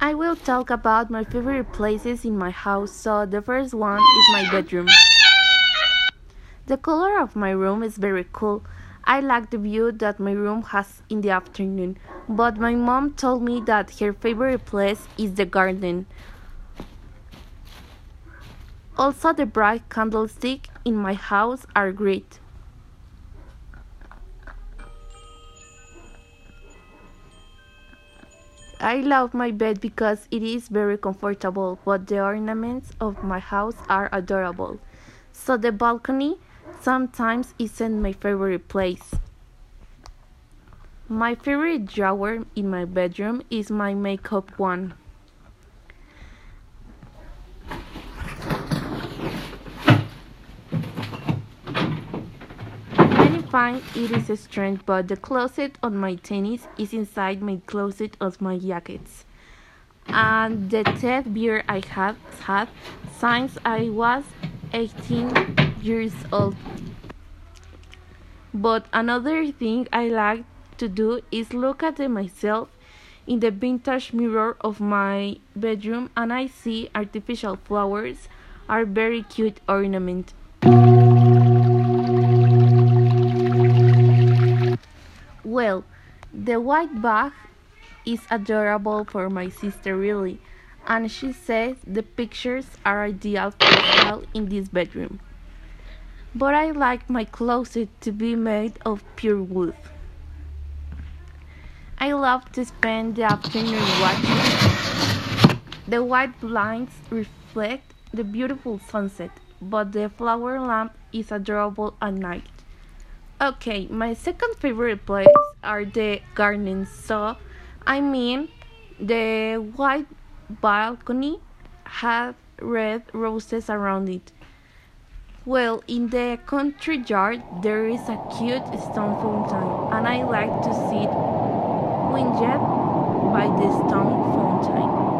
I will talk about my favorite places in my house. So, the first one is my bedroom. The color of my room is very cool. I like the view that my room has in the afternoon, but my mom told me that her favorite place is the garden. Also, the bright candlestick in my house are great. I love my bed because it is very comfortable, but the ornaments of my house are adorable. So the balcony sometimes isn't my favorite place. My favorite drawer in my bedroom is my makeup one. Find it is strange, but the closet on my tennis is inside my closet of my jackets. And the third beer I have had since I was 18 years old. But another thing I like to do is look at myself in the vintage mirror of my bedroom and I see artificial flowers are very cute ornament. The white bag is adorable for my sister, really, and she says the pictures are ideal for style in this bedroom. But I like my closet to be made of pure wood. I love to spend the afternoon watching. The white blinds reflect the beautiful sunset, but the flower lamp is adorable at night. Okay, my second favorite place are the gardens. So, I mean, the white balcony has red roses around it. Well, in the country yard there is a cute stone fountain, and I like to sit winged by the stone fountain.